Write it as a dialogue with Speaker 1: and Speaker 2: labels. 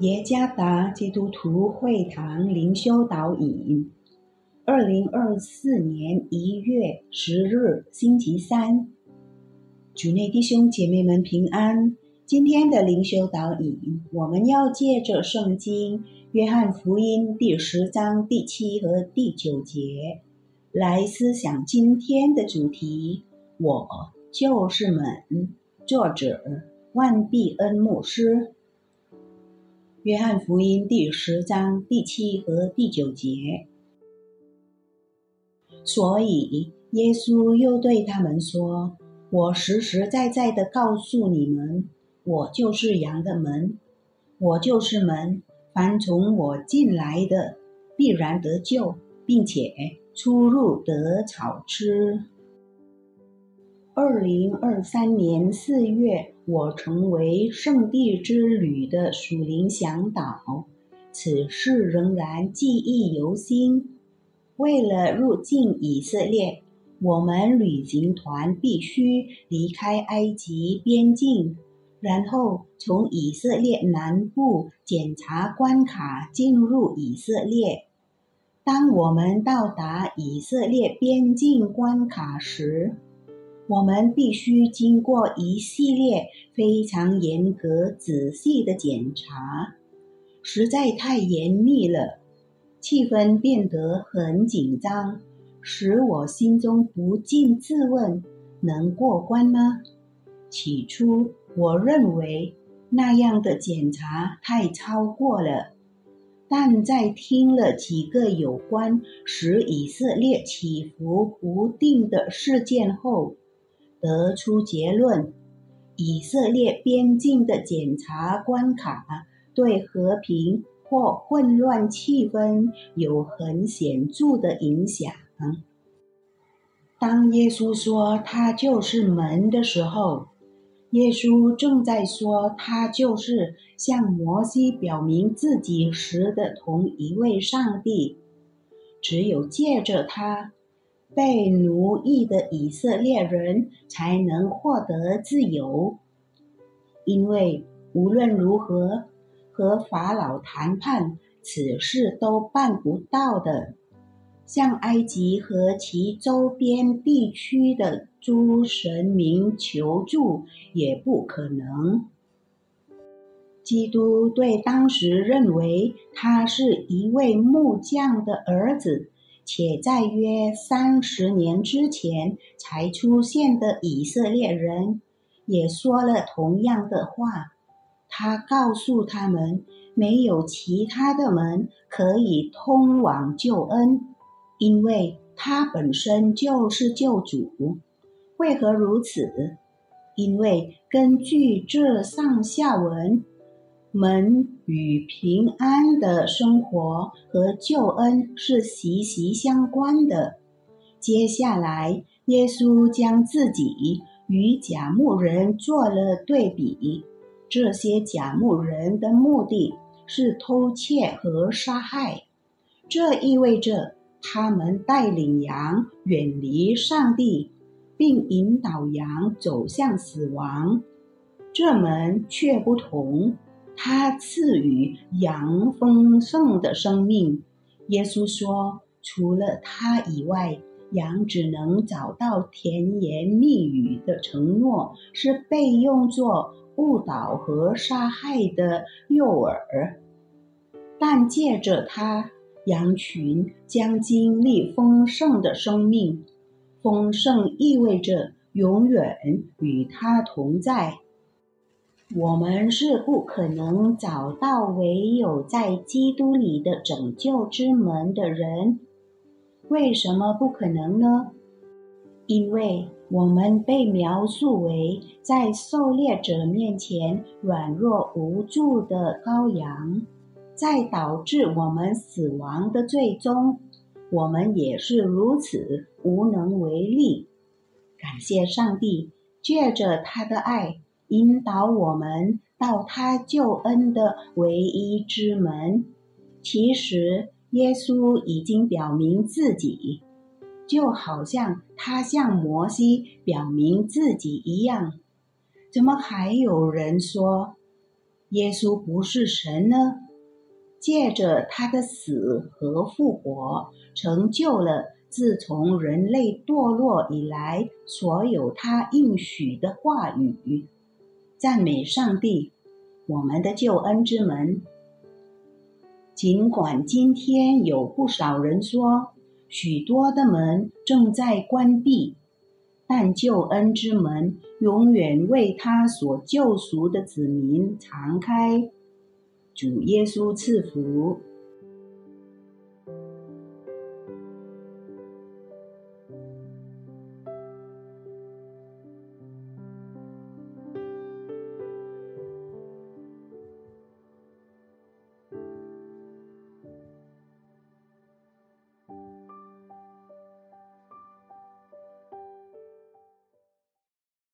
Speaker 1: 耶加达基督徒会堂灵修导引，二零二四年一月十日星期三，主内弟兄姐妹们平安。今天的灵修导引，我们要借着圣经约翰福音第十章第七和第九节来思想今天的主题。我就是门。作者万必恩牧师。约翰福音第十章第七和第九节，所以耶稣又对他们说：“我实实在在的告诉你们，我就是羊的门，我就是门。凡从我进来的，必然得救，并且出入得草吃。”二零二三年四月，我成为圣地之旅的属灵向导，此事仍然记忆犹新。为了入境以色列，我们旅行团必须离开埃及边境，然后从以色列南部检查关卡进入以色列。当我们到达以色列边境关卡时，我们必须经过一系列非常严格、仔细的检查，实在太严密了，气氛变得很紧张，使我心中不禁自问：能过关吗？起初，我认为那样的检查太超过了，但在听了几个有关使以色列起伏不定的事件后，得出结论：以色列边境的检查关卡对和平或混乱气氛有很显著的影响。当耶稣说他就是门的时候，耶稣正在说他就是向摩西表明自己时的同一位上帝。只有借着他。被奴役的以色列人才能获得自由，因为无论如何和法老谈判，此事都办不到的。向埃及和其周边地区的诸神明求助也不可能。基督对当时认为他是一位木匠的儿子。且在约三十年之前才出现的以色列人，也说了同样的话。他告诉他们，没有其他的门可以通往救恩，因为他本身就是救主。为何如此？因为根据这上下文。门与平安的生活和救恩是息息相关的。接下来，耶稣将自己与假牧人做了对比。这些假牧人的目的是偷窃和杀害，这意味着他们带领羊远离上帝，并引导羊走向死亡。这门却不同。他赐予羊丰盛的生命。耶稣说：“除了他以外，羊只能找到甜言蜜语的承诺，是被用作误导和杀害的诱饵。但借着他，羊群将经历丰盛的生命。丰盛意味着永远与他同在。”我们是不可能找到唯有在基督里的拯救之门的人。为什么不可能呢？因为我们被描述为在狩猎者面前软弱无助的羔羊，在导致我们死亡的最终，我们也是如此无能为力。感谢上帝，借着他的爱。引导我们到他救恩的唯一之门。其实，耶稣已经表明自己，就好像他向摩西表明自己一样。怎么还有人说耶稣不是神呢？借着他的死和复活，成就了自从人类堕落以来所有他应许的话语。赞美上帝，我们的救恩之门。尽管今天有不少人说，许多的门正在关闭，但救恩之门永远为他所救赎的子民敞开。主耶稣赐福。